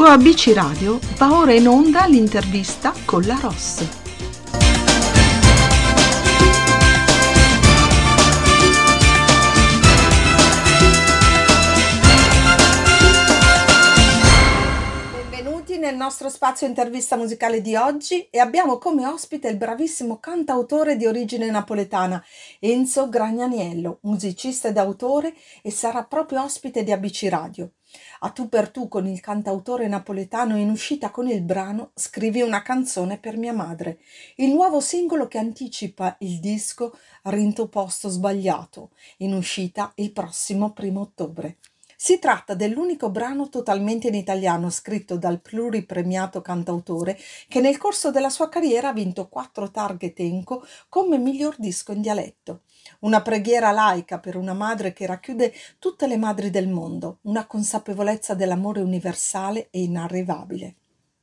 Su ABC Radio va ora in onda l'intervista con la Ross. Benvenuti nel nostro spazio intervista musicale di oggi e abbiamo come ospite il bravissimo cantautore di origine napoletana Enzo Gragnaniello, musicista ed autore e sarà proprio ospite di ABC Radio. A tu per tu con il cantautore napoletano in uscita con il brano Scrivi una canzone per mia madre, il nuovo singolo che anticipa il disco Rinto posto sbagliato, in uscita il prossimo primo ottobre. Si tratta dell'unico brano totalmente in italiano scritto dal pluripremiato cantautore che nel corso della sua carriera ha vinto quattro targhe Tenco come miglior disco in dialetto. Una preghiera laica per una madre che racchiude tutte le madri del mondo, una consapevolezza dell'amore universale e inarrivabile.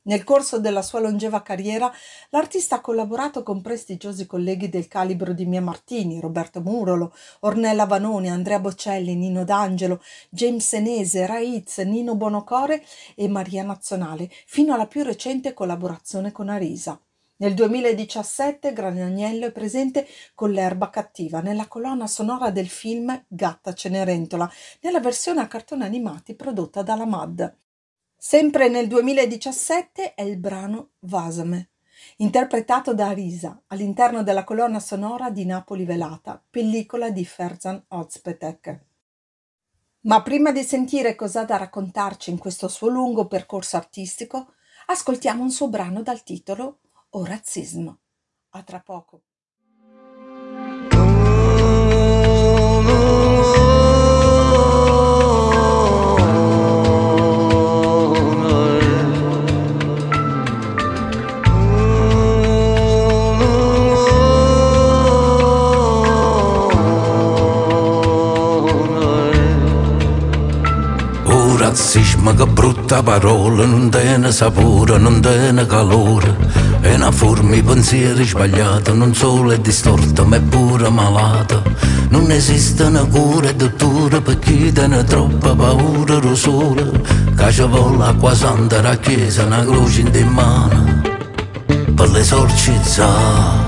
Nel corso della sua longeva carriera, l'artista ha collaborato con prestigiosi colleghi del calibro di Mia Martini, Roberto Murolo, Ornella Vanoni, Andrea Bocelli, Nino D'Angelo, James Senese, Raiz, Nino Bonocore e Maria Nazionale, fino alla più recente collaborazione con Arisa. Nel 2017 Granagnello è presente con l'erba cattiva nella colonna sonora del film Gatta Cenerentola, nella versione a cartoni animati prodotta dalla MAD. Sempre nel 2017 è il brano Vasame, interpretato da Arisa all'interno della colonna sonora di Napoli Velata, pellicola di Ferzan Ozpetek. Ma prima di sentire cosa ha da raccontarci in questo suo lungo percorso artistico, ascoltiamo un suo brano dal titolo O razzismo. A tra poco. razzismo che brutta parola, non tiene sapore, non tiene calore. È una forma di pensieri sbagliata, non solo è distorta, ma è pure malata. Non esiste una cura e dottura per chi tiene troppa paura lo sole. Che ci vuole acqua santa la chiesa, una croce in mano, per l'esorcizzare.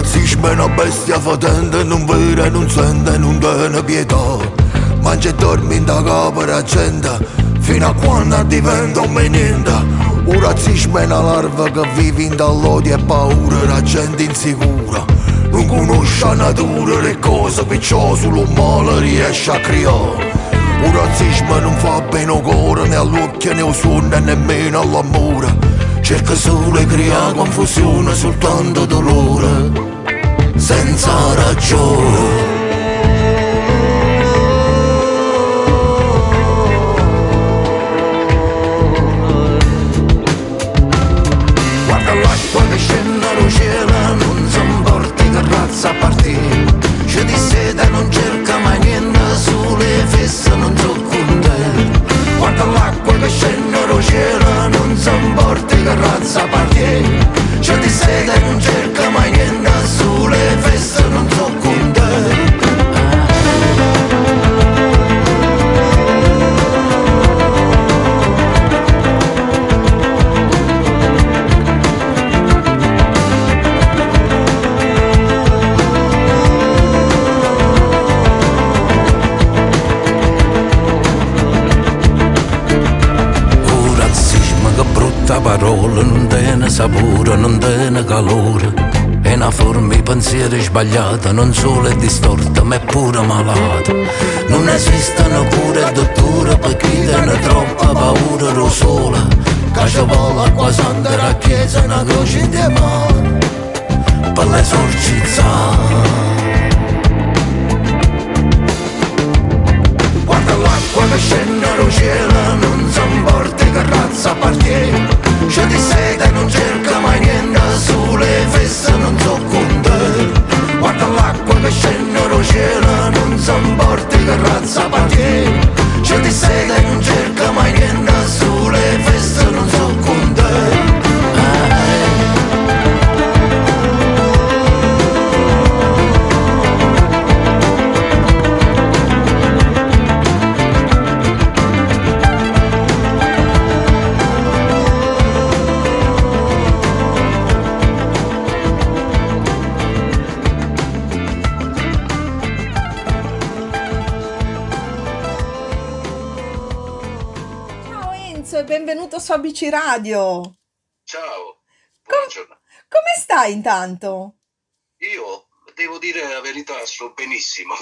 Razzismo è una bestia fotente, non vede, non sente, non tiene pietà. Mangia e dormi in da capo la gente, fino a quando diventa un niente. Un razzismo è una larva che vive in dall'odio e paura, la gente insicura. Non conosce la natura, le cose, perciò solo male riesce a creare. Un razzismo non fa bene al cuore, né all'occhio, né al suono, né nemmeno all'amore. Cerca solo di creare confusione, soltanto dolore, senza ragione. Di pensieri sbagliata, non solo è distorta, ma è pure malata. Non esistono cure e dotture per chi tiene troppa paura lo ci vuole acqua santa la chiesa, una croce in mano, per l'esorcizzare. Che scende dal cielo, non si importi che razza appartiene. C'è di seta non cerca mai niente, sulle feste non so. Guarda scende dal cielo, non si importi che razza appartiene. Su ABC Radio. Ciao, buongiorno. Com- come stai intanto? Io devo dire la verità, sto benissimo.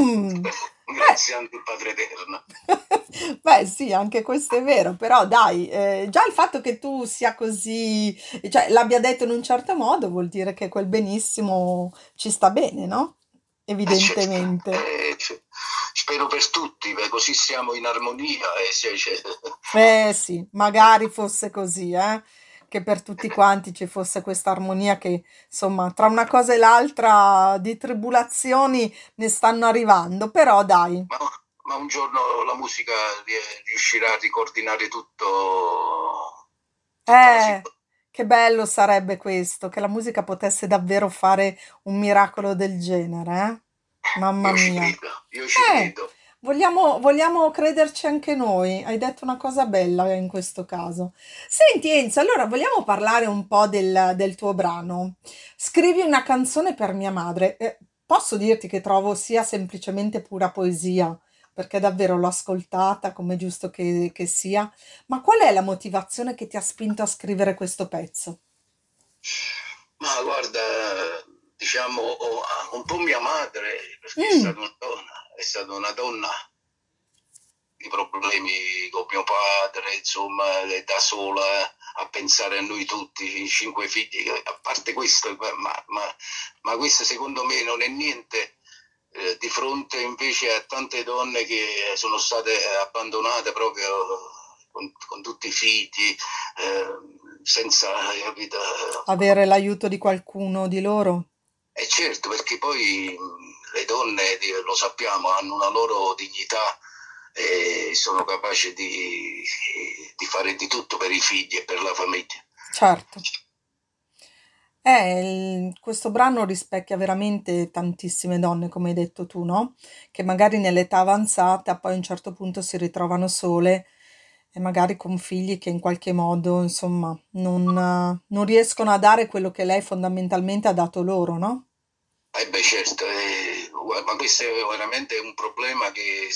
Mm. Grazie anche al Padre Eterno. Beh, sì, anche questo è vero, però dai, eh, già il fatto che tu sia così, cioè l'abbia detto in un certo modo vuol dire che quel benissimo ci sta bene, no? Eh, certo. Evidentemente. Eh, c- spero per tutti, beh, così siamo in armonia. E se, c'è- Eh sì, magari fosse così, eh? Che per tutti quanti ci fosse questa armonia che, insomma, tra una cosa e l'altra di tribulazioni ne stanno arrivando, però dai. Ma, ma un giorno la musica riuscirà a ricordinare tutto, Eh, che bello sarebbe questo, che la musica potesse davvero fare un miracolo del genere, eh? Mamma Io mia. credo, io ci Eh, credo. vogliamo, vogliamo crederci anche noi. Hai detto una cosa bella in questo caso. Senti Enzo, allora vogliamo parlare un po' del, del tuo brano. Scrivi una canzone per mia madre. Eh, posso dirti che trovo sia semplicemente pura poesia, perché davvero l'ho ascoltata come giusto che, che sia. Ma qual è la motivazione che ti ha spinto a scrivere questo pezzo? Ma guarda, diciamo, un po' mia madre, perché è Mm, stata una donna, è stata una donna di problemi con mio padre, insomma, è da sola a pensare a noi tutti, i cinque figli, a parte questo, ma, ma- ma questo secondo me non è niente eh, di fronte invece a tante donne che sono state abbandonate proprio con, con tutti i figli, eh, senza, capito? avere l'aiuto di qualcuno di loro? E certo, perché poi mh, le donne, lo sappiamo, hanno una loro dignità e sono capaci di, di fare di tutto per i figli e per la famiglia. Certo. Eh, questo brano rispecchia veramente tantissime donne, come hai detto tu, no? Che magari nell'età avanzata poi a un certo punto si ritrovano sole e magari con figli che in qualche modo, insomma, non, eh, non riescono a dare quello che lei fondamentalmente ha dato loro, no? E beh, certo, eh, ma questo è veramente un problema che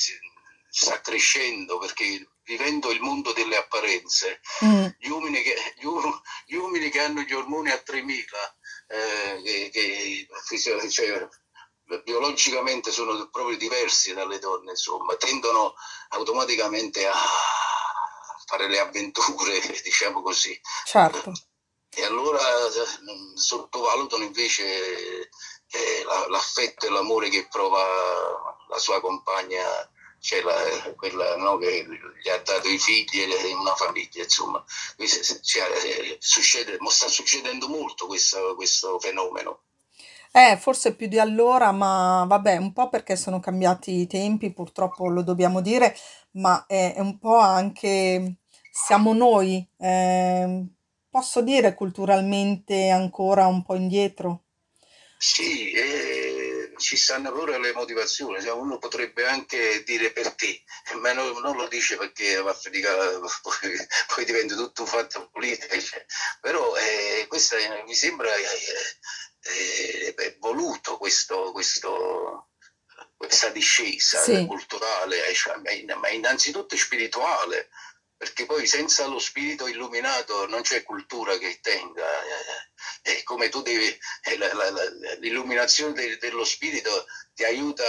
sta crescendo perché vivendo il mondo delle apparenze, Mm, gli uomini che, gli uomini che hanno gli ormoni a 3000, eh, che, che cioè, biologicamente sono proprio diversi dalle donne, insomma, tendono automaticamente a fare le avventure, diciamo così. certo. E allora eh, sottovalutano invece eh, la- l'affetto e l'amore che prova la sua compagna, cioè la- quella no, che gli ha dato i figli e una famiglia, insomma. Cioè, eh, succede, sta succedendo molto questo, questo fenomeno. Eh, forse più di allora, ma vabbè, un po' perché sono cambiati i tempi, purtroppo lo dobbiamo dire, ma è, è un po' anche siamo noi, ehm, posso dire culturalmente ancora un po' indietro. Sì, eh, ci stanno pure le motivazioni, cioè, uno potrebbe anche dire perché, ma no- non lo dice perché va a faticare, poi, poi diventa tutto un fatto politico, cioè. però eh, questo è- mi sembra eh, eh, è voluto questo, questo- questa discesa Sì, culturale, eh, cioè, ma innanzitutto spirituale, perché poi senza lo spirito illuminato non c'è cultura che tenga. eh, E come tu devi, eh, l'illuminazione de- dello spirito ti aiuta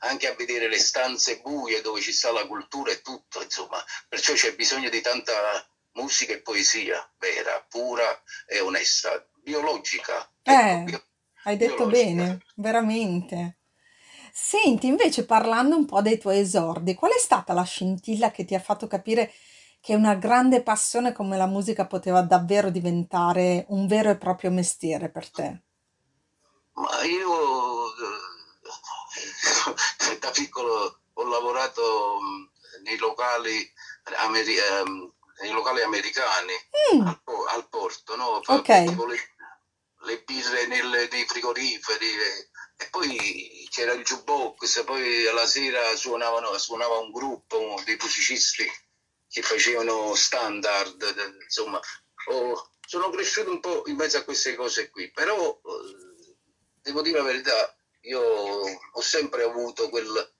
anche a vedere le stanze buie dove ci sta la cultura e tutto, insomma, perciò c'è bisogno di tanta musica e poesia vera, pura e onesta, biologica, ecco, eh, bio- hai detto biologica. bene, veramente. Senti, invece parlando un po' dei tuoi esordi, qual è stata la scintilla che ti ha fatto capire che una grande passione come la musica poteva davvero diventare un vero e proprio mestiere per te? Ma io eh, da piccolo ho lavorato mh, nei locali, ameri- ehm, nei locali americani Mm, al, po- al porto, no? Fa- ok, Mettevo le, le birre nelle- nei frigoriferi e, poi c'era il jukebox, poi alla sera suonavano, suonava un gruppo dei musicisti che facevano standard, insomma, ho- sono cresciuto un po' in mezzo a queste cose qui, però eh, devo dire la verità, io ho sempre avuto quel,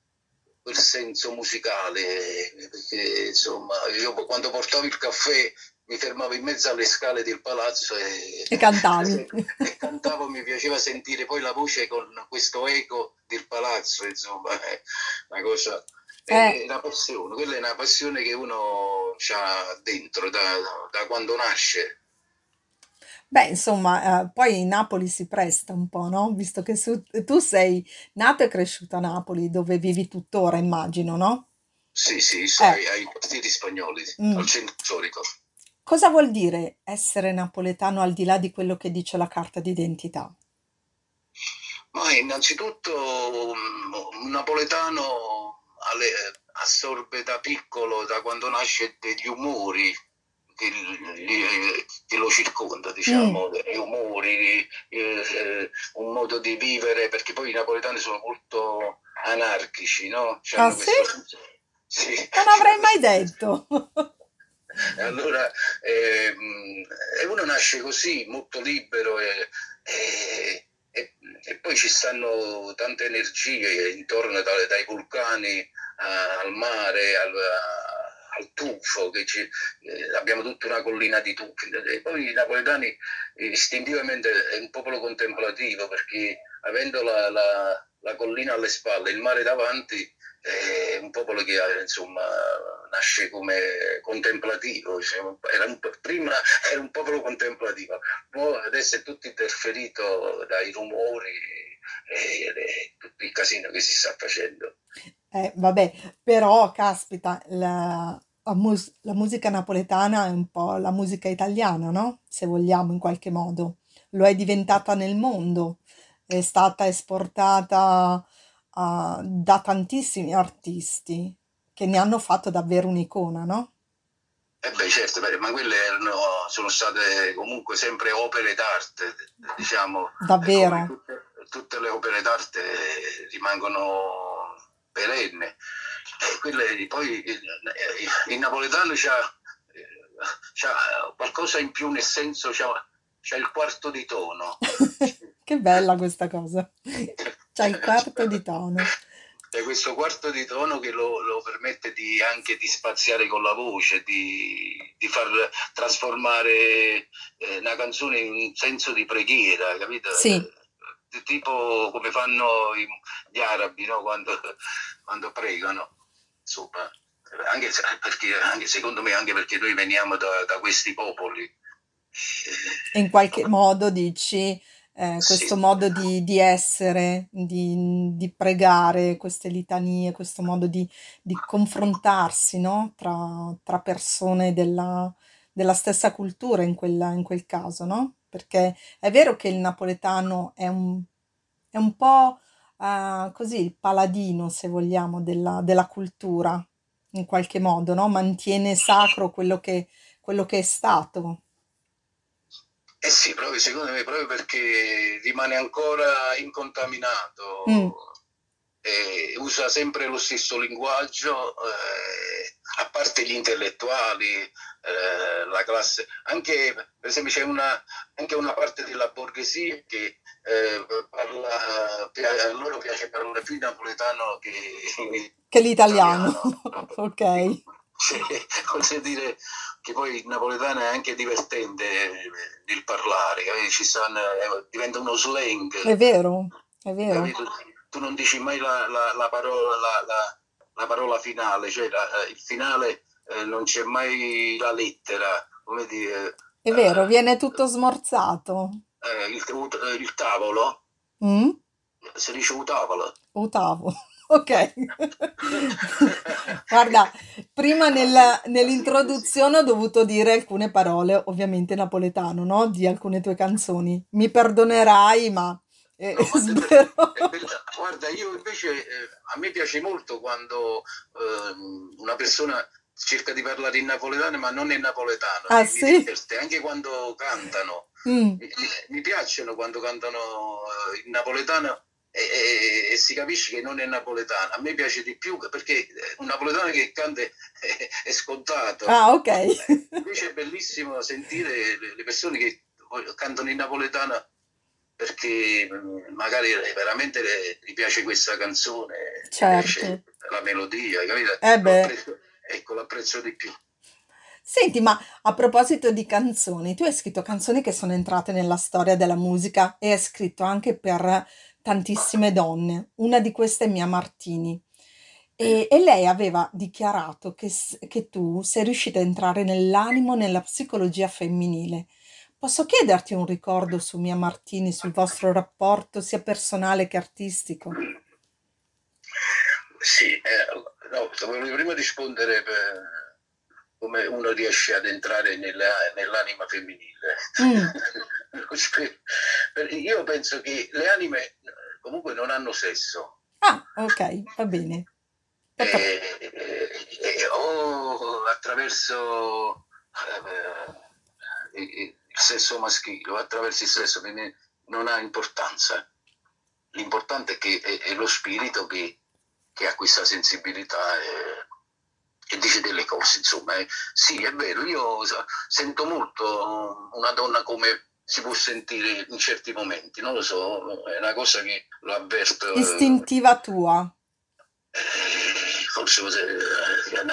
quel senso musicale, perché insomma io quando portavo il caffè mi fermavo in mezzo alle scale del palazzo e, e cantavi. E cantavo, mi piaceva sentire poi la voce con questo eco del palazzo, insomma, è una cosa... È una passione, quella è una passione che uno ha dentro da, da quando nasce. Beh, insomma, eh, poi Napoli si presta un po', no? Visto che su- tu sei nato e cresciuto a Napoli, dove vivi tuttora, immagino, no? Sì, sì, sai, eh. ai partiti spagnoli, mm. al centro storico. Cosa vuol dire essere napoletano al di là di quello che dice la carta d'identità? Ma innanzitutto mm, un napoletano assorbe da piccolo, da quando nasce, degli umori che, lo circonda, diciamo, mm. umori, eh, un modo di vivere, perché poi i napoletani sono molto anarchici, no? ah, sì? Questo... sì? Non avrei mai detto. allora eh, uno nasce così, molto libero e, e, e, e, poi ci stanno tante energie intorno dai, dai vulcani a, al mare, al, al tufo, che ci, eh, abbiamo tutta una collina di tufi. E poi i napoletani istintivamente è un popolo contemplativo perché avendo la, la, la collina alle spalle, il mare davanti, è un popolo che insomma nasce come contemplativo, era un, prima era un popolo contemplativo, poi adesso è tutto interferito dai rumori e, e tutto il casino che si sta facendo. Eh, vabbè, però caspita, la, la, mus- la musica napoletana è un po' la musica italiana, no? Se vogliamo in qualche modo. Lo è diventata nel mondo, è stata esportata uh, da tantissimi artisti che ne hanno fatto davvero un'icona, no? Eh beh, certo, ma quelle erano, sono state comunque sempre opere d'arte, diciamo. Davvero? Tutte, tutte, le opere d'arte rimangono perenni. E quelle, poi il, napoletano c'ha, c'ha, qualcosa in più, nel senso c'ha, c'ha il quarto di tono. che bella questa cosa. C'ha il quarto di tono. È questo quarto di tono che lo, lo permette di, anche di spaziare con la voce, di, di far trasformare eh, una canzone in un senso di preghiera, capito? Sì. Tipo come fanno gli arabi no? quando, quando pregano. Insomma, anche, perché, anche, secondo me anche perché noi veniamo da, da questi popoli. In qualche modo dici eh, questo sì. modo di, di essere, di, di, pregare, queste litanie, questo modo di, di confrontarsi no? tra, tra, persone della, della stessa cultura in, quella, in, quel caso, no? Perché è vero che il napoletano è un, è un po' uh, così il paladino, se vogliamo, della, della cultura, in qualche modo, no? Mantiene sacro quello che, quello che è stato. Eh sì, proprio, secondo me proprio perché rimane ancora incontaminato, mm. usa sempre lo stesso linguaggio, eh, a parte gli intellettuali, eh, la classe, anche per esempio c'è una, anche una parte della borghesia che eh, parla, a loro piace parlare più napoletano che, che l'italiano. ok. Sì, dire che poi il napoletano è anche divertente nel parlare, Ci stanno, eh, diventa uno slang. È vero, è vero. Tu non dici mai la, la, la parola, la, la, parola finale, cioè eh, il finale eh, non c'è mai la lettera, come dire... È vero, eh, viene tutto smorzato. Eh, il, il, tavolo, mm? si dice un tavolo. Un tavolo. Ok. Guarda, prima nel, nell'introduzione ho dovuto dire alcune parole, ovviamente napoletano, no? Di alcune tue canzoni. Mi perdonerai, ma eh, no, spero... Guarda, io invece eh, a me piace molto quando eh, una persona cerca di parlare in napoletano, ma non in napoletano. Ah, sì? mi anche quando cantano. Mm. Mi, mi, piacciono quando cantano eh, in napoletano e, e, si capisce che non è napoletano. A me piace di più perché un napoletano che canta è, scontato. Ah, ok. Invece è bellissimo sentire le persone che cantano in napoletano perché mm, magari veramente gli piace questa canzone, certo. la melodia, capito? Eh beh. ecco, l'apprezzo di più. Senti, ma a proposito di canzoni, tu hai scritto canzoni che sono entrate nella storia della musica e hai scritto anche per tantissime donne. Una di queste è Mia Martini. E, e lei aveva dichiarato che, che tu sei riuscita a entrare nell'animo, nella psicologia femminile. Posso chiederti un ricordo su Mia Martini, sul vostro rapporto sia personale che artistico? Sì, eh, no, volevo prima rispondere per come uno riesce ad entrare nella, nell'anima femminile. Mm. Io penso che le anime comunque non hanno sesso. Ah, ok, va bene. E, e, e, o attraverso eh, il sesso maschile o attraverso il sesso femminile non ha importanza. L'importante è che è, è lo spirito che, che, ha questa sensibilità. E, e dice delle cose, insomma. Eh. Sì, è vero, io sento molto una donna come si può sentire in certi momenti, non lo so, è una cosa che lo avverto. Eh, Istintiva tua? Eh, forse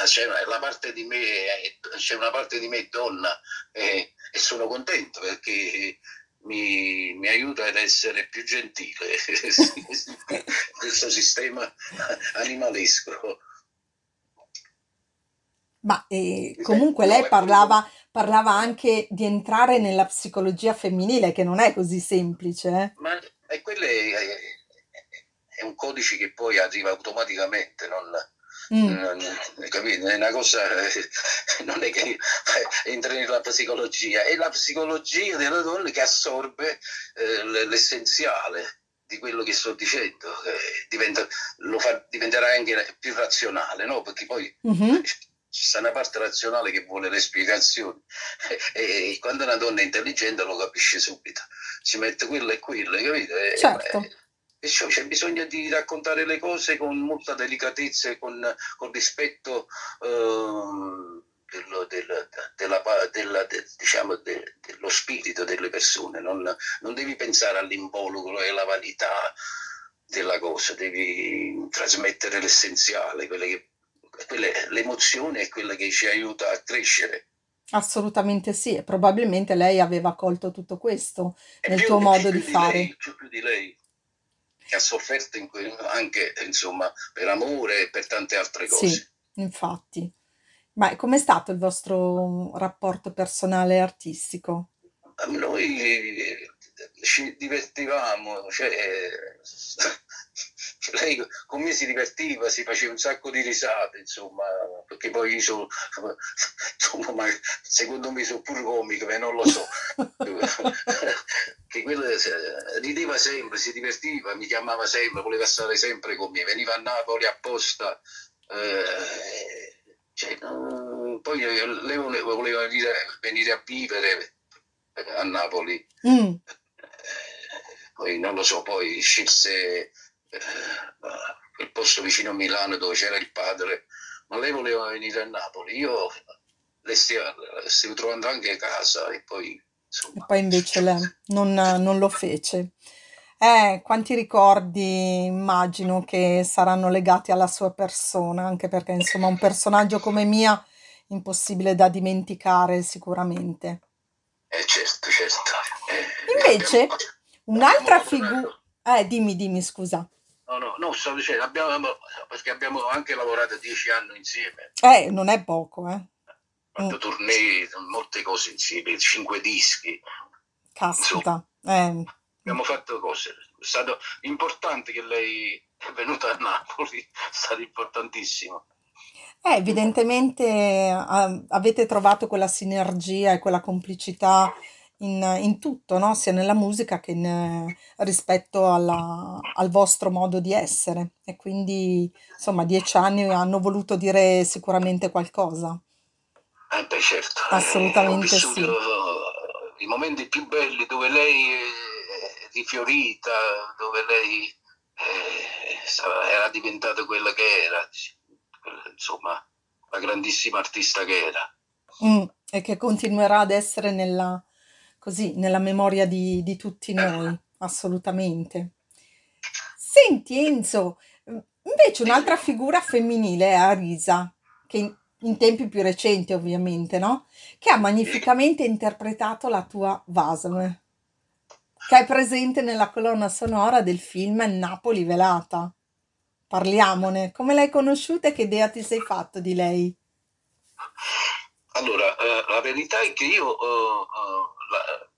c'è la parte di me, c'è una parte di me donna e, e sono contento perché mi, mi, aiuta ad essere più gentile questo sistema animalesco. Ma eh, comunque lei parlava, parlava anche di entrare nella psicologia femminile, che non è così semplice. Eh? Ma e quello è, è, è, un codice che poi arriva automaticamente, non, mm. non, È una cosa, non è che entra nella psicologia, è la psicologia della donna che assorbe eh, l'essenziale di quello che sto dicendo, eh, diventa, lo fa, diventerà anche più razionale, no? Perché poi... Mm-hmm ci sta una parte razionale che vuole le spiegazioni e, e, quando una donna è intelligente lo capisce subito si mette quello e quello capito? E, certo. e, e c'è bisogno di raccontare le cose con molta delicatezza e con, con rispetto dello, del, della, della, de, diciamo, de, dello spirito delle persone non, non devi pensare all'involucro e alla vanità della cosa devi trasmettere l'essenziale quelle che l'emozione è quella che ci aiuta a crescere. Assolutamente sì, e probabilmente lei aveva colto tutto questo e nel tuo modo di, di fare. Lei, più di lei, che ha sofferto anche insomma, per amore e per tante altre cose. Sì, infatti. Ma com'è stato il vostro rapporto personale e artistico? Noi ci divertivamo, cioè, lei con me si divertiva, si faceva un sacco di risate, insomma, perché poi io sono, insomma, ma secondo me sono pure comico, ma non lo so. che quello rideva sempre, si divertiva, mi chiamava sempre, voleva stare sempre con me, veniva a Napoli apposta. Eh, cioè, no, poi lei voleva venire, venire, a vivere a Napoli. Mm. Eh, poi non lo so, poi scelse quel eh, posto vicino a Milano dove c'era il padre, ma lei voleva venire a Napoli. Io le stavo, trovando anche a casa e poi... Insomma, e poi invece lei non, non lo fece. Eh, quanti ricordi immagino che saranno legati alla sua persona, anche perché insomma un personaggio come Mia impossibile da dimenticare sicuramente. Eh certo, certo. Eh, invece un'altra figura... Eh, dimmi, dimmi, scusa. No, no, no, sto dicendo, abbiamo, perché abbiamo anche lavorato dieci anni insieme. Eh, non è poco, eh. Fatto mm. tournée, molte cose insieme, cinque dischi. Caspita. Eh. Abbiamo fatto cose. È stato importante che lei è venuta a Napoli, è stato importantissimo. Eh, evidentemente eh, avete trovato quella sinergia e quella complicità in, in tutto, no? sia nella musica che in, rispetto alla, al vostro modo di essere. E quindi, insomma, dieci anni hanno voluto dire sicuramente qualcosa. Eh beh, certo. Assolutamente eh, sì. I momenti più belli dove lei è rifiorita, dove lei eh, era diventata quella che era, insomma, la grandissima artista che era. Mm, e che continuerà ad essere nella, così nella memoria di, di tutti noi. assolutamente. Senti Enzo, invece un'altra figura femminile è Arisa, che in, in tempi più recenti ovviamente, no? Che ha magnificamente interpretato la tua Vasme, che è presente nella colonna sonora del film Napoli Velata. Parliamone, come l'hai conosciuta e che idea ti sei fatto di lei? Allora, eh, la verità è che io eh, eh, la,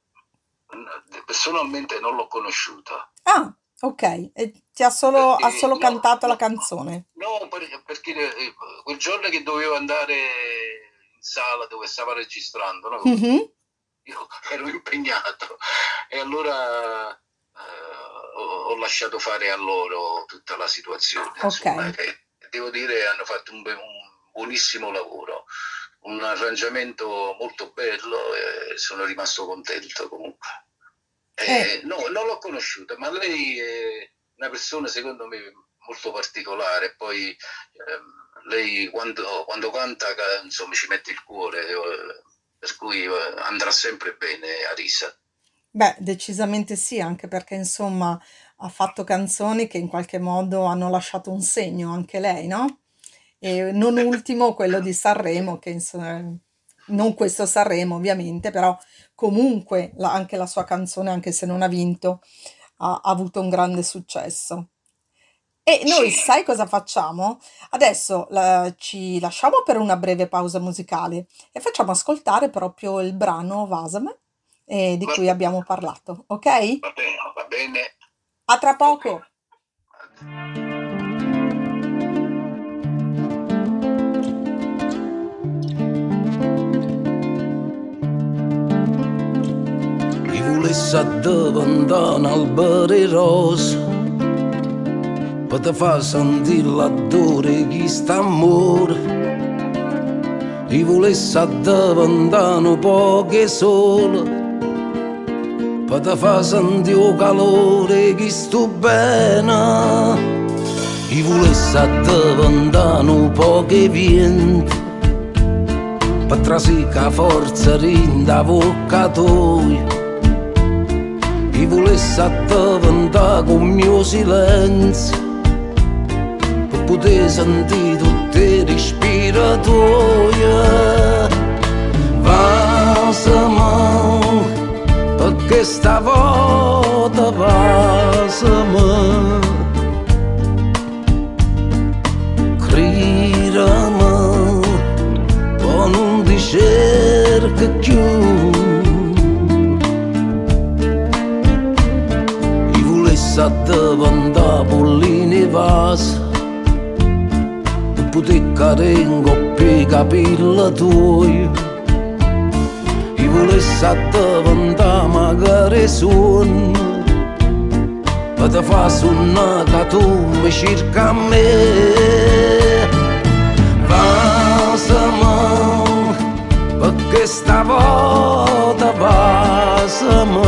personalmente non l'ho conosciuta. Ah, ok, e ti ha solo, ha solo no, cantato la no, canzone. no, per- perché eh, quel giorno che dovevo andare in sala dove stava registrando, no? Mhm, io ero impegnato e allora eh, ho, lasciato fare a loro tutta la situazione. Insomma, Ok, e devo dire hanno fatto un, un buonissimo lavoro, un arrangiamento molto bello e sono rimasto contento comunque. eh, Eh, no, non l'ho conosciuta, ma lei è una persona secondo me molto particolare. Poi ehm, lei quando, quando canta, ca- insomma, ci mette il cuore, eh, per cui eh, andrà sempre bene Arisa. beh, decisamente sì, anche perché insomma ha fatto canzoni che in qualche modo hanno lasciato un segno anche lei, no? E non ultimo quello di Sanremo, che insomma, non questo Sanremo ovviamente, però comunque la- anche la sua canzone, anche se non ha vinto, ha, ha avuto un grande successo. E noi sai cosa facciamo? Adesso la- ci lasciamo per una breve pausa musicale e facciamo ascoltare proprio il brano Vasame eh, di va, cui abbiamo parlato, ok? va bene, va bene, A tra poco! Addiventare un albero rosa per te far sentire l'odore di st'amore Chi volesse addiventare un poco sole per te far sentire il calore di sto bene. Chi volesse addiventare un poco vento per trasica forza rinda bocca tua chi volesse addiventare con il mio silenzio. Per poter sentire tutte le respiratorie Vasama perché stavolta Vasama Cridami poi non ti cerca più pollini vasa Per poter cadere in coppia i capelli tuoi Chi volesse addiventare magari suono Per te far suonare che tu mi cerca a me Vasama Perché stavolta vasama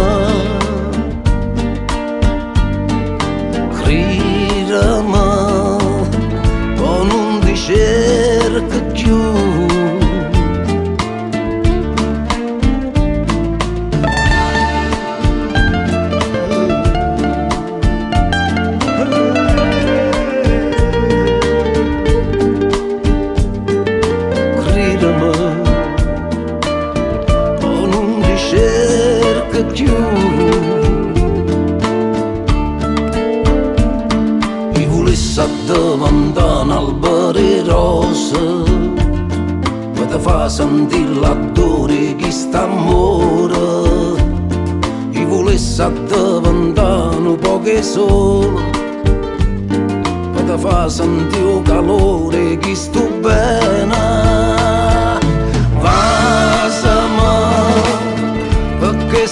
volesse addiventare un albero rosa per te far sentire l'odore di st'amore Chi volesse addiventare un poco sole per te far sentire il calore di sto bene Vasama perché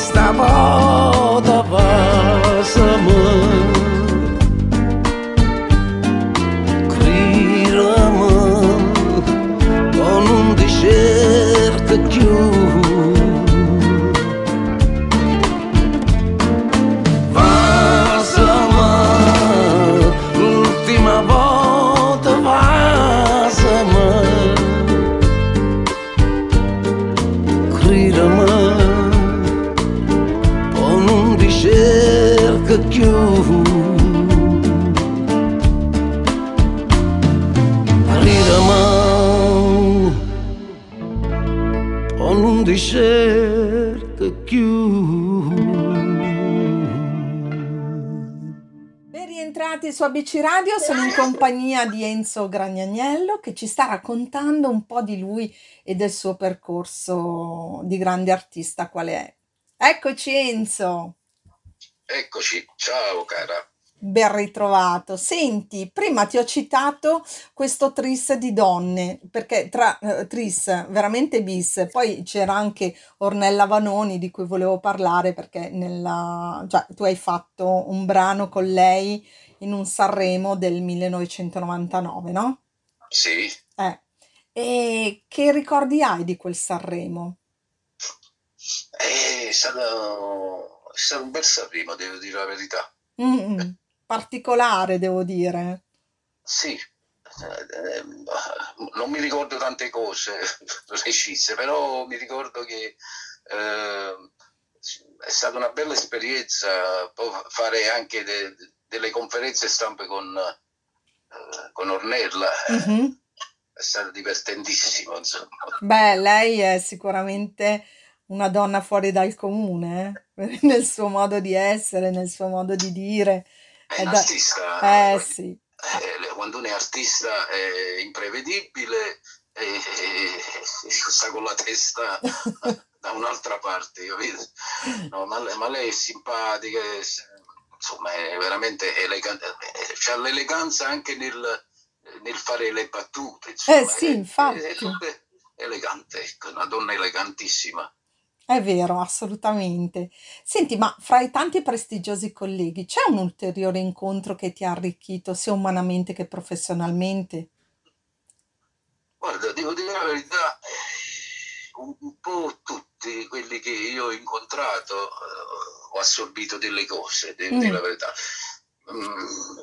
su ABC Radio, sono in compagnia di Enzo Gragnaniello che ci sta raccontando un po' di lui e del suo percorso di grande artista qual è. Eccoci Enzo, Eccoci, ciao cara. ben ritrovato. Senti, prima ti ho citato questo tris di donne, perché tra eh, tris veramente bis, poi c'era anche Ornella Vanoni di cui volevo parlare perché nella, cioè, tu hai fatto un brano con lei in un Sanremo del 1999, no? Sì, Eh, e che ricordi hai di quel Sanremo? è stato, è stato un bel Sanremo, devo dire la verità. Mm, particolare, devo dire. Sì, eh, eh, non mi ricordo tante cose precise, però mi ricordo che eh, è stata una bella esperienza fare anche de- delle conferenze stampe con, eh, con Ornella. Mhm. È stato divertentissimo, insomma. Beh, lei è sicuramente una donna fuori dal comune, eh? Nel suo modo di essere, nel suo modo di dire. È È un da- artista, Eh sì, eh, quando uno è artista è imprevedibile e, e- e sta con la testa da un'altra parte, capito? No, ma, lei- ma lei è simpatica, è- insomma è veramente elegante, c'ha l'eleganza anche nel, nel fare le battute, Eh insomma, sì, è, è- infatti. è super elegante, ecco, una donna elegantissima. È vero, assolutamente. Senti, ma fra i tanti prestigiosi colleghi c'è un ulteriore incontro che ti ha arricchito sia umanamente che professionalmente? Guarda, devo dire la verità, eh, un, po' tutti quelli che io ho incontrato eh, ho assorbito delle cose, devo dire Mm, la verità. Mm,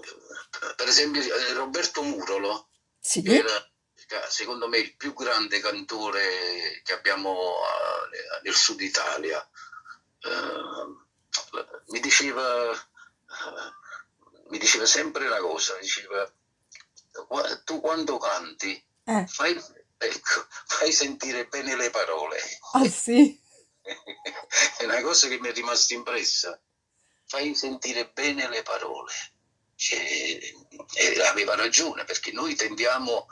per esempio, eh, Roberto Murolo, che sì? era ca- secondo me il più grande cantore che abbiamo eh, nel sud Italia, eh, mi diceva, mi diceva sempre una cosa, diceva, "Qua- tu quando canti Eh, fai, ecco, fai sentire bene le parole. ah sì? È una cosa che mi è rimasta impressa. Fai sentire bene le parole. Cioè, e aveva ragione, perché noi tendiamo,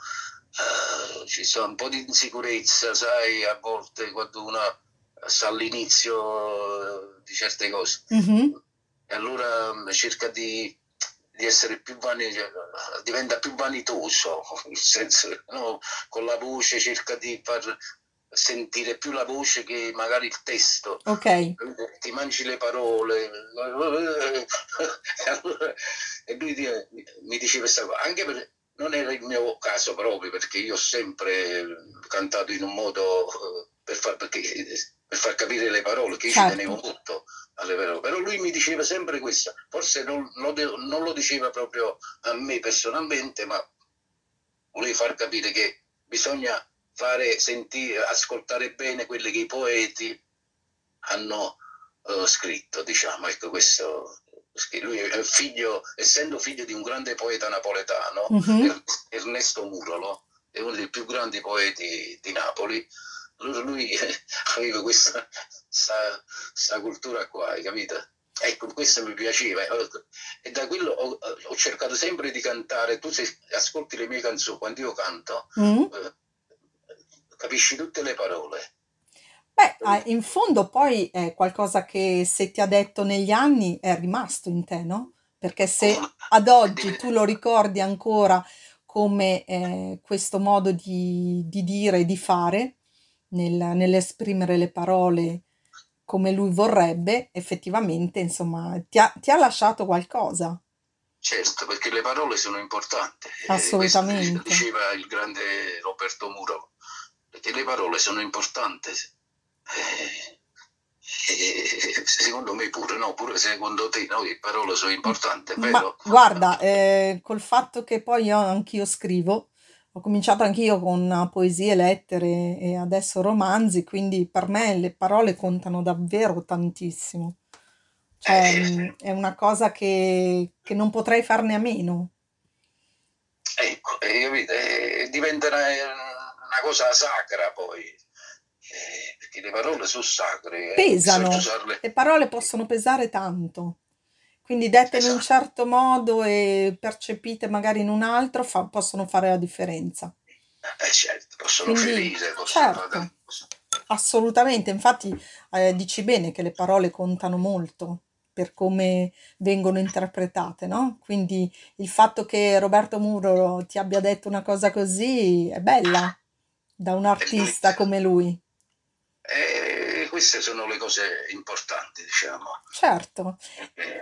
eh, ci sono un po' di insicurezza, sai, a volte quando uno sta all'inizio eh, di certe cose. Mhm. E allora mm, cerca di, di essere più vani, cioè, diventa più vanitoso, nel senso, no? Con la voce cerca di far sentire più la voce che magari il testo. Ok. Ti mangi le parole e, lui mi diceva questa cosa, anche per, non era il mio caso proprio perché io ho sempre cantato in un modo eh, per far, perché- per far capire le parole, che io ci Certo. tenevo molto alle parole, però lui mi diceva sempre questo, forse non, non lo diceva proprio a me personalmente, ma voleva far capire che bisogna fare sentire, ascoltare bene quelli che i poeti hanno eh, scritto, diciamo, ecco questo. Lui è figlio, essendo figlio di un grande poeta napoletano, Mhm. Er- Ernesto Murolo, è uno dei più grandi poeti di Napoli. Allora lui eh, aveva questa sta, sta cultura qua, hai capito? Ecco, questo mi piaceva eh, e da quello ho, ho cercato sempre di cantare. Tu se ascolti le mie canzoni, quando io canto, Mm. eh, capisci tutte le parole. Beh, ah, in fondo poi è qualcosa che se ti ha detto negli anni è rimasto in te, no? Perché se ad oggi tu lo ricordi ancora come eh, questo modo di, di dire e di fare, nel- nell'esprimere le parole come lui vorrebbe, effettivamente, insomma, ti ha, ti ha lasciato qualcosa. Certo, perché le parole sono importanti. Eh, Assolutamente. questo diceva il grande Roberto Muro, perché le parole sono importanti. Eh, eh, secondo me pure, no, pure secondo te, no, le parole sono importanti, vero? guarda, eh, col fatto che poi io anch'io scrivo, ho cominciato anch'io con poesie, lettere e adesso romanzi, quindi per me le parole contano davvero tantissimo. Cioè, Eh, è una cosa che, che non potrei farne a meno. ecco, e capite? Diventa una, cosa sacra poi, Eh, perché le parole sono sacre, eh, Pesano, usarle. le parole possono pesare tanto. Quindi dette in un Esatto, certo modo e percepite magari in un altro fa- possono fare la differenza. eh, certo, possono Quindi, ferire, possono certo, assolutamente. Infatti, eh, dici bene che le parole contano molto per come vengono interpretate, no? Quindi il fatto che Roberto Muro ti abbia detto una cosa così è bella da un È artista bellissimo. come lui. E queste sono le cose importanti, diciamo. Certo. Eh,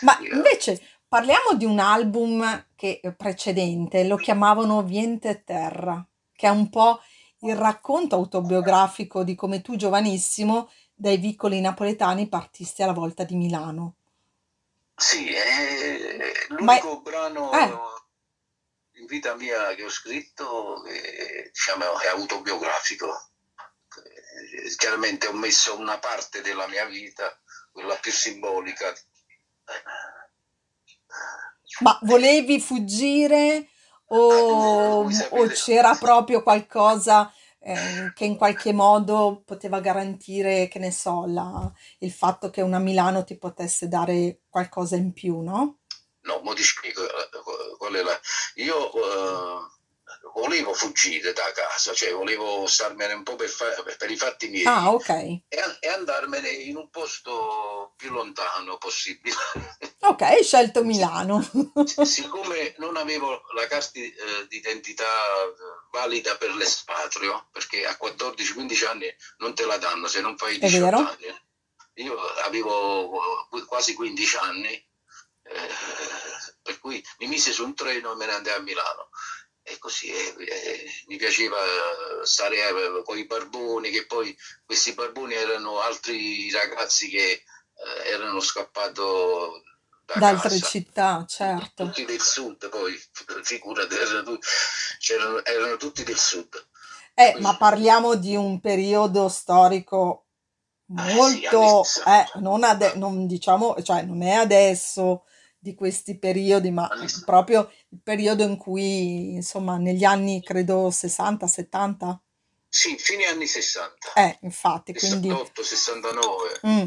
Ma invece parliamo di un album che eh, precedente, lo chiamavano Viente Terra, che è un po' il racconto autobiografico di come tu, giovanissimo, dai vicoli napoletani partisti alla volta di Milano. Sì, è Ma l'unico brano eh, vita mia che ho scritto che diciamo è autobiografico. Eh, Chiaramente ho messo una parte della mia vita, quella più simbolica. ma volevi fuggire Ah, o, come o c'era proprio qualcosa eh, che in qualche modo poteva garantire, che ne so, la- il fatto che una Milano ti potesse dare qualcosa in più, no? No, mo ti spiego eh, qual è la... Io eh, volevo fuggire da casa, cioè volevo starmene un po' per, fa- per i fatti miei Ah, ok. e, e andarmene in un posto più lontano possibile. Ok, hai scelto Milano. Siccome non avevo la carta eh, d'identità valida per l'espatrio, perché a 14-15 anni non te la danno se non fai È 18 vero? anni. Io avevo eh, quasi 15 anni, eh, per cui mi mise su un treno e me ne andai a Milano. E così eh, eh, mi piaceva stare eh, con i barboni, che poi questi barboni erano altri ragazzi che erano scappati da Da altre città, certo. tutti del sud, poi figurati, erano, c'erano- erano tutti del sud. Eh, Quindi, ma parliamo di un periodo storico eh sì, molto, eh, 60, non, ade- non diciamo, cioè non è adesso di questi periodi, ma proprio il periodo in cui, insomma, negli anni credo 60, 70. sì, fine anni 60, Eh, infatti, quindi 68, 69. mm,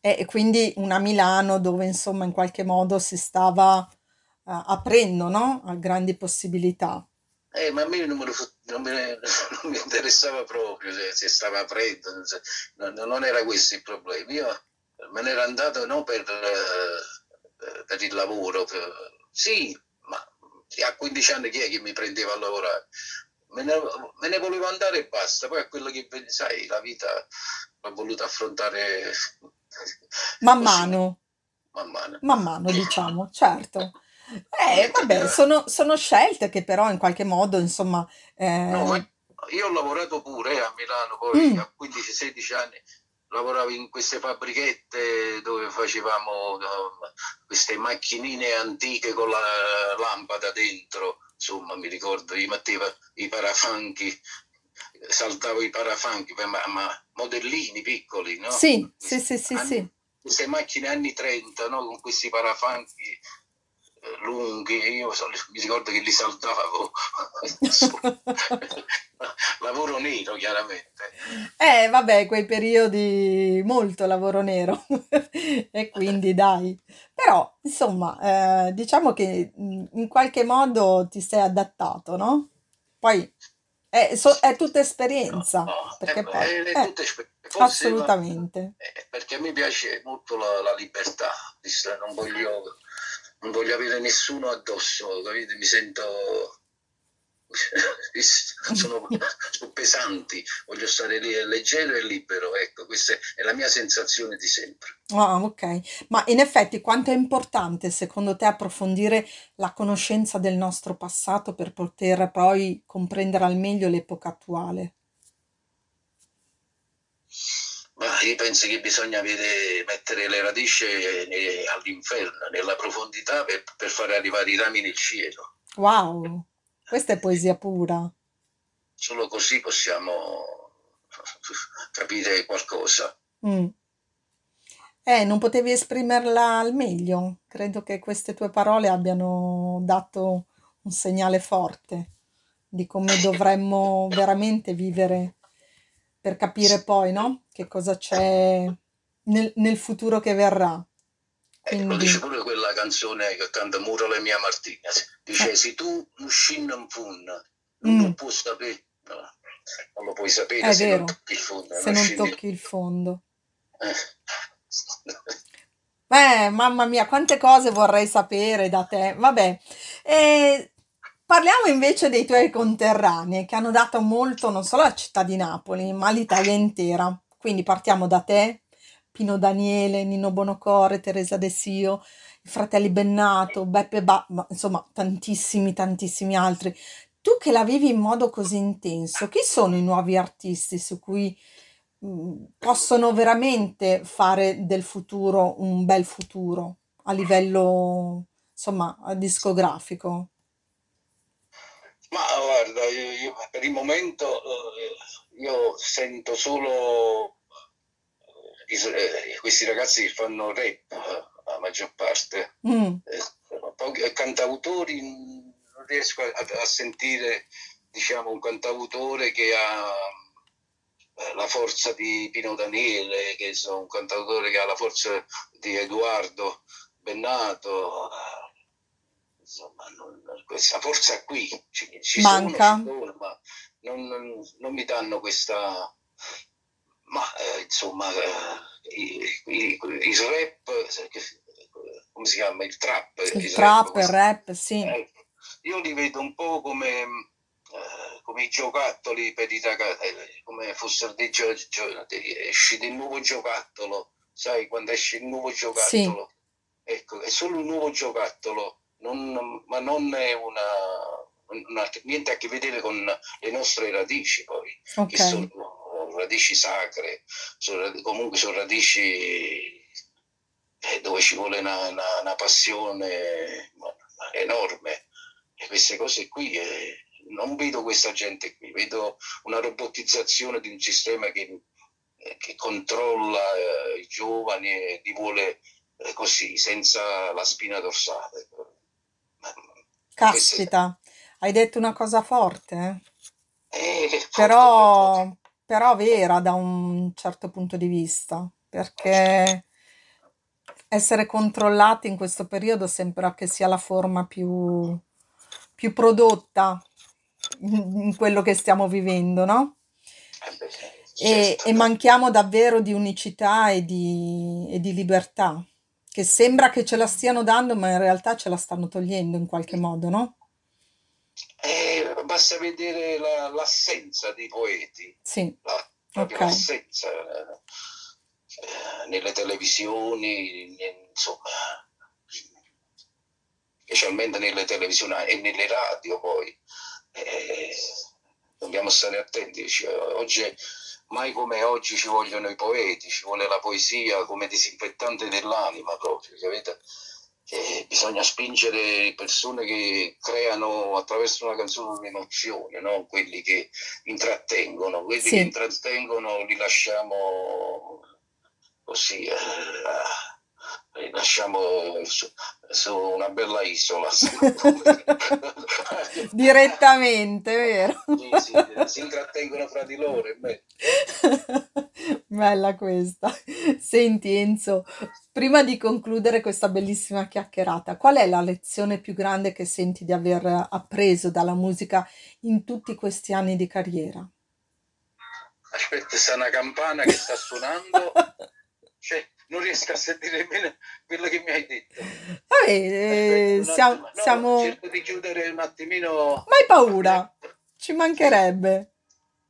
e e quindi una Milano dove, insomma, in qualche modo si stava eh, aprendo, no? A grandi possibilità. Eh, ma a me non, lo non me- non mi interessava proprio se, se stava freddo, non, non- era questo il problema. Io me ne ero andato non per, eh, per il lavoro, per- sì, ma a 15 anni chi è che mi prendeva a lavorare? Me ne, me ne volevo andare e basta. Poi a quello che sai, la vita l'ho voluto affrontare Man mano. man mano. Man mano, diciamo, certo. Eh, vabbè, eh, sono, sono scelte che però in qualche modo, insomma, No, ma eh, io ho lavorato pure a Milano, poi mm, a 15-16 anni lavoravo in queste fabbrichette dove facevamo queste macchinine antiche con la lampada dentro, insomma mi ricordo, gli metteva i parafanchi, saltavo i parafanchi, ma, ma modellini piccoli, no? sì, sì, sì, sì, Anni- sì. queste macchine anni 30, no? Con questi parafanchi lunghi, io so- mi ricordo che li saltavo. Lavoro nero, chiaramente. Eh, vabbè, quei periodi molto lavoro nero e quindi dai. Però, insomma, eh, diciamo che mm, in qualche modo ti sei adattato, no? Poi è, so- è tutta No, esperienza, no, eh, perché beh, poi... è, è Eh, tutta esper- forse ma- assolutamente. eh, perché a me piace molto la, la libertà, non voglio, non voglio avere nessuno addosso, capite? Mi sento sono, sono pesanti, voglio stare lì leggero e libero, ecco, questa è la mia sensazione di sempre. Ah, ok. Ma in effetti quanto è importante secondo te approfondire la conoscenza del nostro passato per poter poi comprendere al meglio l'epoca attuale? Ma io penso che bisogna vedere- mettere le radici eh, all'inferno, nella profondità, per, per far arrivare i rami nel cielo. Wow, questa è poesia pura. Solo così possiamo capire qualcosa. Mm. Eh, non potevi esprimerla al meglio. Credo che queste tue parole abbiano dato un segnale forte di come dovremmo veramente vivere per capire poi, no? Che cosa c'è nel, nel futuro che verrà. Eh, lo dice pure quella canzone che canta Murale Mia Martinez. Dice, Eh. se tu non scendi in fondo, non Mm. lo puoi sapere. No, non lo puoi sapere È se vero. non tocchi il fondo. Se non scendi- tocchi il fondo. Eh. Eh, mamma mia, quante cose vorrei sapere da te. Vabbè, Eh, parliamo invece dei tuoi conterranei che hanno dato molto non solo alla città di Napoli, ma all'Italia intera. Quindi partiamo da te, Pino Daniele, Nino Bonocore, Teresa De Sio, i fratelli Bennato, Beppe Ba, ma, insomma, tantissimi, tantissimi altri. Tu che la vivi in modo così intenso, chi sono i nuovi artisti su cui mh, possono veramente fare del futuro un bel futuro a livello, insomma, discografico? Guarda, io, io per il momento eh, io sento solo eh, eh, questi ragazzi che fanno rap, la maggior parte. Mm, pochi- cantautori mm, non riesco a, a sentire diciamo un cantautore che ha la forza di Pino Daniele che sono un cantautore che ha la forza di Edoardo Bennato insomma non- questa forza qui ci, ci Manca. sono, sono, ma non, non- non mi danno questa ma eh, insomma eh, i, il rap che- come si chiama il trap il il trap, il questo- rap, sì. eh, io li vedo un po' come, eh, come i giocattoli per i ragazzi, eh, come fossero dei gio- gio- esce del nuovo giocattolo, sai quando esce il nuovo giocattolo? Ecco, è solo un nuovo giocattolo, non- ma non è una, una- niente a che vedere con le nostre radici poi, che Ok, sono radici sacre, sono comunque sono radici eh, dove ci vuole una, una- una passione enorme. E queste cose qui, eh, non vedo questa gente qui, vedo una robotizzazione di un sistema che, eh, che controlla eh, i giovani e li vuole eh, così, senza la spina dorsale. Caspita, hai detto una cosa forte, eh? eh, forte, Però, però vera da un certo punto di vista, perché essere controllati in questo periodo sembra che sia la forma più, più prodotta in, in quello che stiamo vivendo, no? eh, beh, E, certo. e manchiamo davvero di unicità e di, e di libertà, che sembra che ce la stiano dando, ma in realtà ce la stanno togliendo in qualche modo, no? Eh, basta vedere la- l'assenza dei poeti. Sì, la- proprio ok. l'assenza eh, nelle televisioni, insomma, specialmente nelle televisioni e nelle radio poi. Eh, dobbiamo stare attenti. Ci- Oggi, mai come oggi ci vogliono i poeti, ci vuole la poesia come disinfettante dell'anima proprio, capite? E bisogna spingere persone che creano attraverso una canzone un'emozione, no? quelli che intrattengono, quelli Sì. che intrattengono li lasciamo così, eh, li lasciamo su, su una bella isola. Direttamente, vero? Sì, sì, si intrattengono fra di loro. è bello. Bella questa. Senti Enzo, prima di concludere questa bellissima chiacchierata, qual è la lezione più grande che senti di aver appreso dalla musica in tutti questi anni di carriera? Aspetta, sta una campana che sta suonando, cioè, non riesco a sentire nemmeno quello che mi hai detto. Aspetta un siamo, no, siamo... cerco di chiudere un attimino. Ma hai paura? Ci mancherebbe.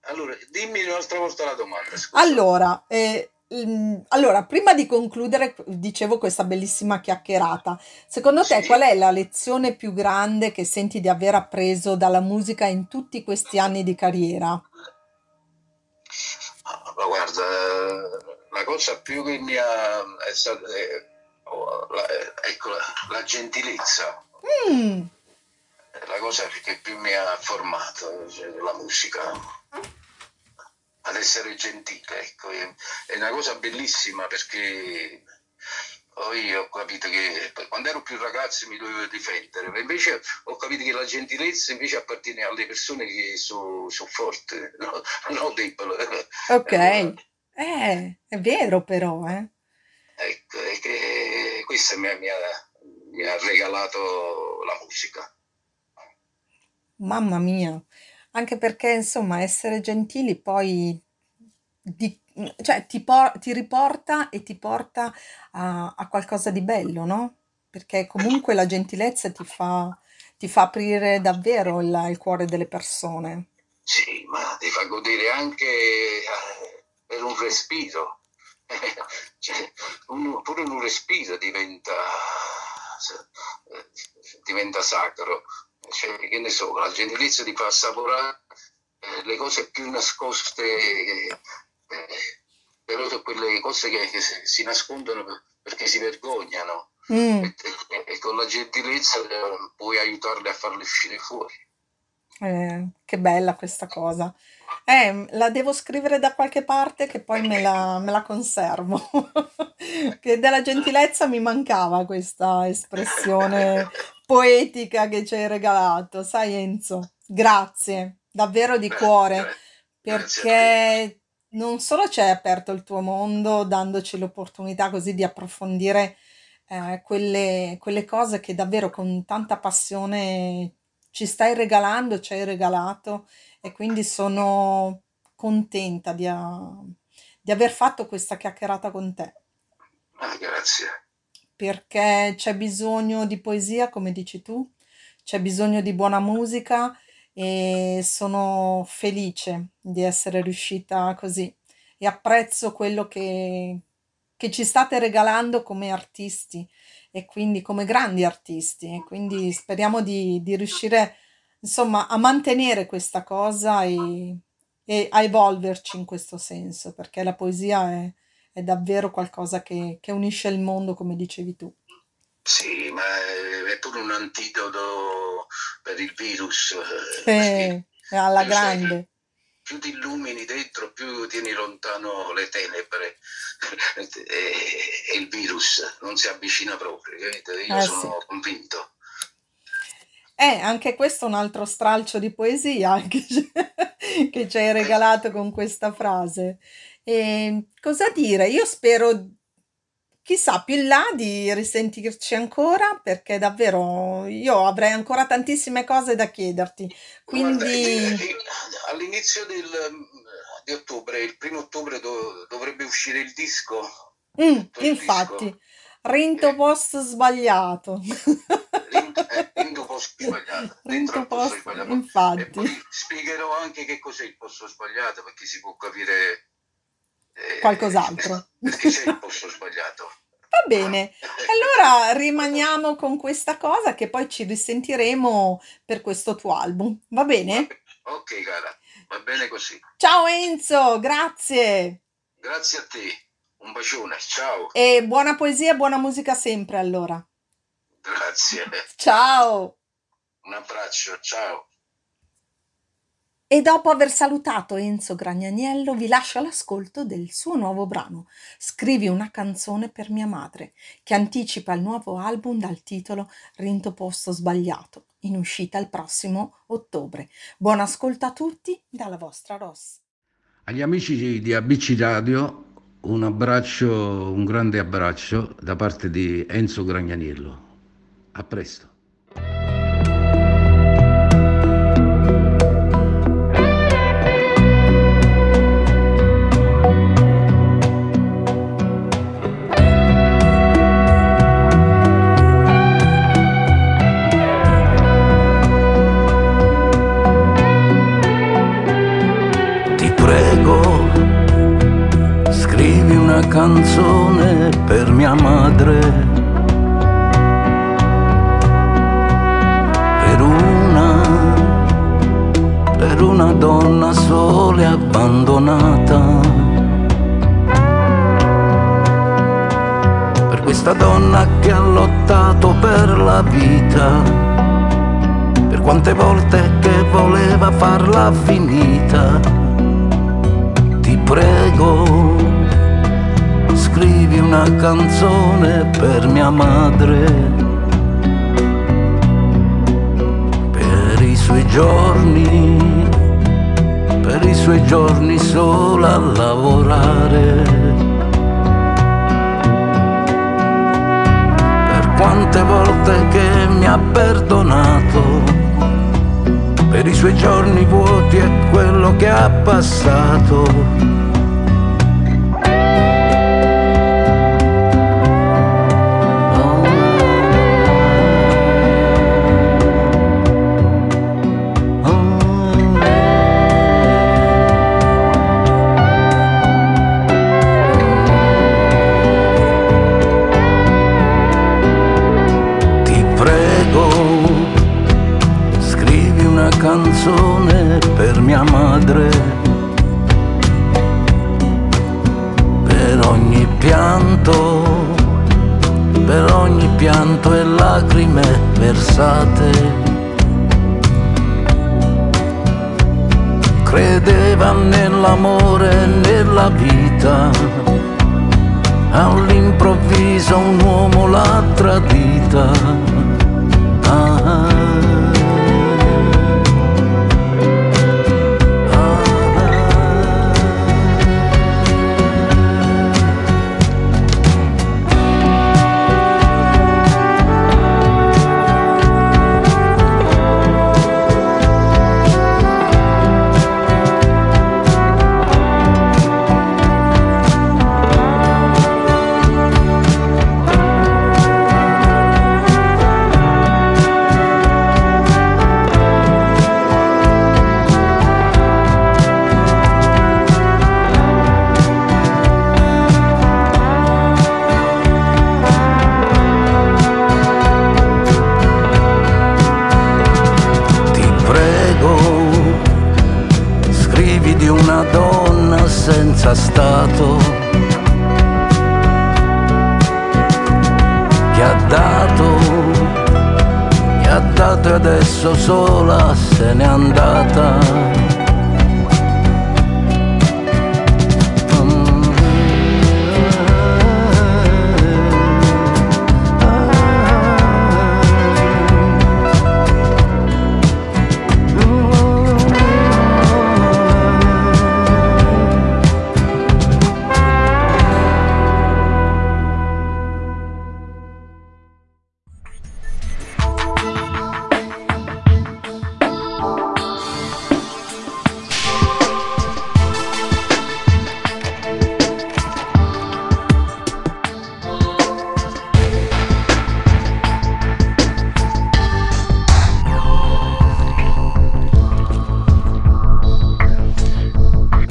Allora, dimmi un'altra volta la domanda. Scusa. Allora, eh, allora, prima di concludere, dicevo questa bellissima chiacchierata, secondo te Sì. qual è la lezione più grande che senti di aver appreso dalla musica in tutti questi anni di carriera? Ah, ma guarda, la cosa più che mi ha è stata, è- oh, la, ecco, la, la gentilezza, Mm, la cosa che più mi ha formato, cioè, la musica, ad essere gentile, ecco, è, è una cosa bellissima perché poi ho capito che quando ero più ragazzo mi dovevo difendere, ma invece ho capito che la gentilezza invece appartiene alle persone che sono so forti, no, non debole. Ok, eh, è vero però, eh. Ecco, è che questo mi, mi, ha, mi ha regalato la musica. Mamma mia, anche perché insomma essere gentili poi di- cioè, ti, por- ti riporta e ti porta a, a qualcosa di bello, no? Perché comunque la gentilezza ti fa, ti fa aprire davvero il, il cuore delle persone. Sì, ma ti fa godere anche per un respiro. Cioè, un- pure un respiro diventa, eh, diventa sacro. Cioè, che ne so, la gentilezza ti fa assaporare eh, le cose più nascoste, eh, eh, però sono quelle cose che, che si nascondono per- perché si vergognano Mm, e, e- e con la gentilezza eh, puoi aiutarle a farle uscire fuori. Eh, che bella questa cosa. Eh, la devo scrivere da qualche parte che poi me la, me la conservo. Che della gentilezza mi mancava questa espressione poetica che ci hai regalato. Sai, Enzo, grazie, davvero di cuore, perché non solo ci hai aperto il tuo mondo, dandoci l'opportunità così di approfondire eh, quelle, quelle cose che davvero con tanta passione ci stai regalando, ci hai regalato, e quindi sono contenta di, a- di aver fatto questa chiacchierata con te. Ah, grazie. perché c'è bisogno di poesia, come dici tu, c'è bisogno di buona musica e sono felice di essere riuscita così. E apprezzo quello che, che ci state regalando come artisti e quindi come grandi artisti e quindi speriamo di, di riuscire insomma a mantenere questa cosa e, e a evolverci in questo senso perché la poesia è è davvero qualcosa che, che unisce il mondo, come dicevi tu. Sì, ma è, pure un antidoto per il virus, eh, Sì, alla tu sai grande. Più ti illumini dentro, più tieni lontano le tenebre e, e il virus non si avvicina proprio? Io Eh sì. sono convinto. Eh, anche questo è un altro stralcio di poesia che ci, che ci hai regalato con questa frase. E cosa dire? Io spero, chissà, più in là di risentirci ancora, perché davvero io avrei ancora tantissime cose da chiederti. Guarda, Quindi, eh, all'inizio del, di ottobre, il primo ottobre do- dovrebbe uscire il disco, mm, tutto il infatti, disco. rinto Eh, post sbagliato. Rinto, eh, rinto posto sbagliato, dentro Rinto al posto post, sbagliato. E infatti. poi spiegherò anche che cos'è il posto sbagliato perché si può capire eh, Qualcos'altro. perché c'è il posto sbagliato. Va bene, allora rimaniamo con questa cosa che poi ci risentiremo per questo tuo album. Va bene? be- Ok, cara, va bene così. Ciao Enzo, grazie. Grazie a te. Un bacione, ciao. E buona poesia e buona musica sempre allora. Grazie. Ciao. Un abbraccio, ciao. E dopo aver salutato Enzo Gragnaniello, vi lascio all'ascolto del suo nuovo brano, Scrivi una canzone per mia madre, che anticipa il nuovo album dal titolo Rinto posto sbagliato, in uscita il prossimo ottobre. Buon ascolto a tutti dalla vostra Ross. Agli amici di ABC Radio un abbraccio, un grande abbraccio da parte di Enzo Gragnaniello. A presto. Canzone per mia madre. Per una, per una donna sola e abbandonata. Per questa donna che ha lottato per la vita per quante volte che voleva farla finita. Ti prego, scrivi una canzone per mia madre, per i suoi giorni, per i suoi giorni sola a lavorare. Per quante volte che mi ha perdonato, per i suoi giorni vuoti e quello che ha passato versate. Credeva nell'amore e nella vita, all'improvviso un uomo l'ha tradita.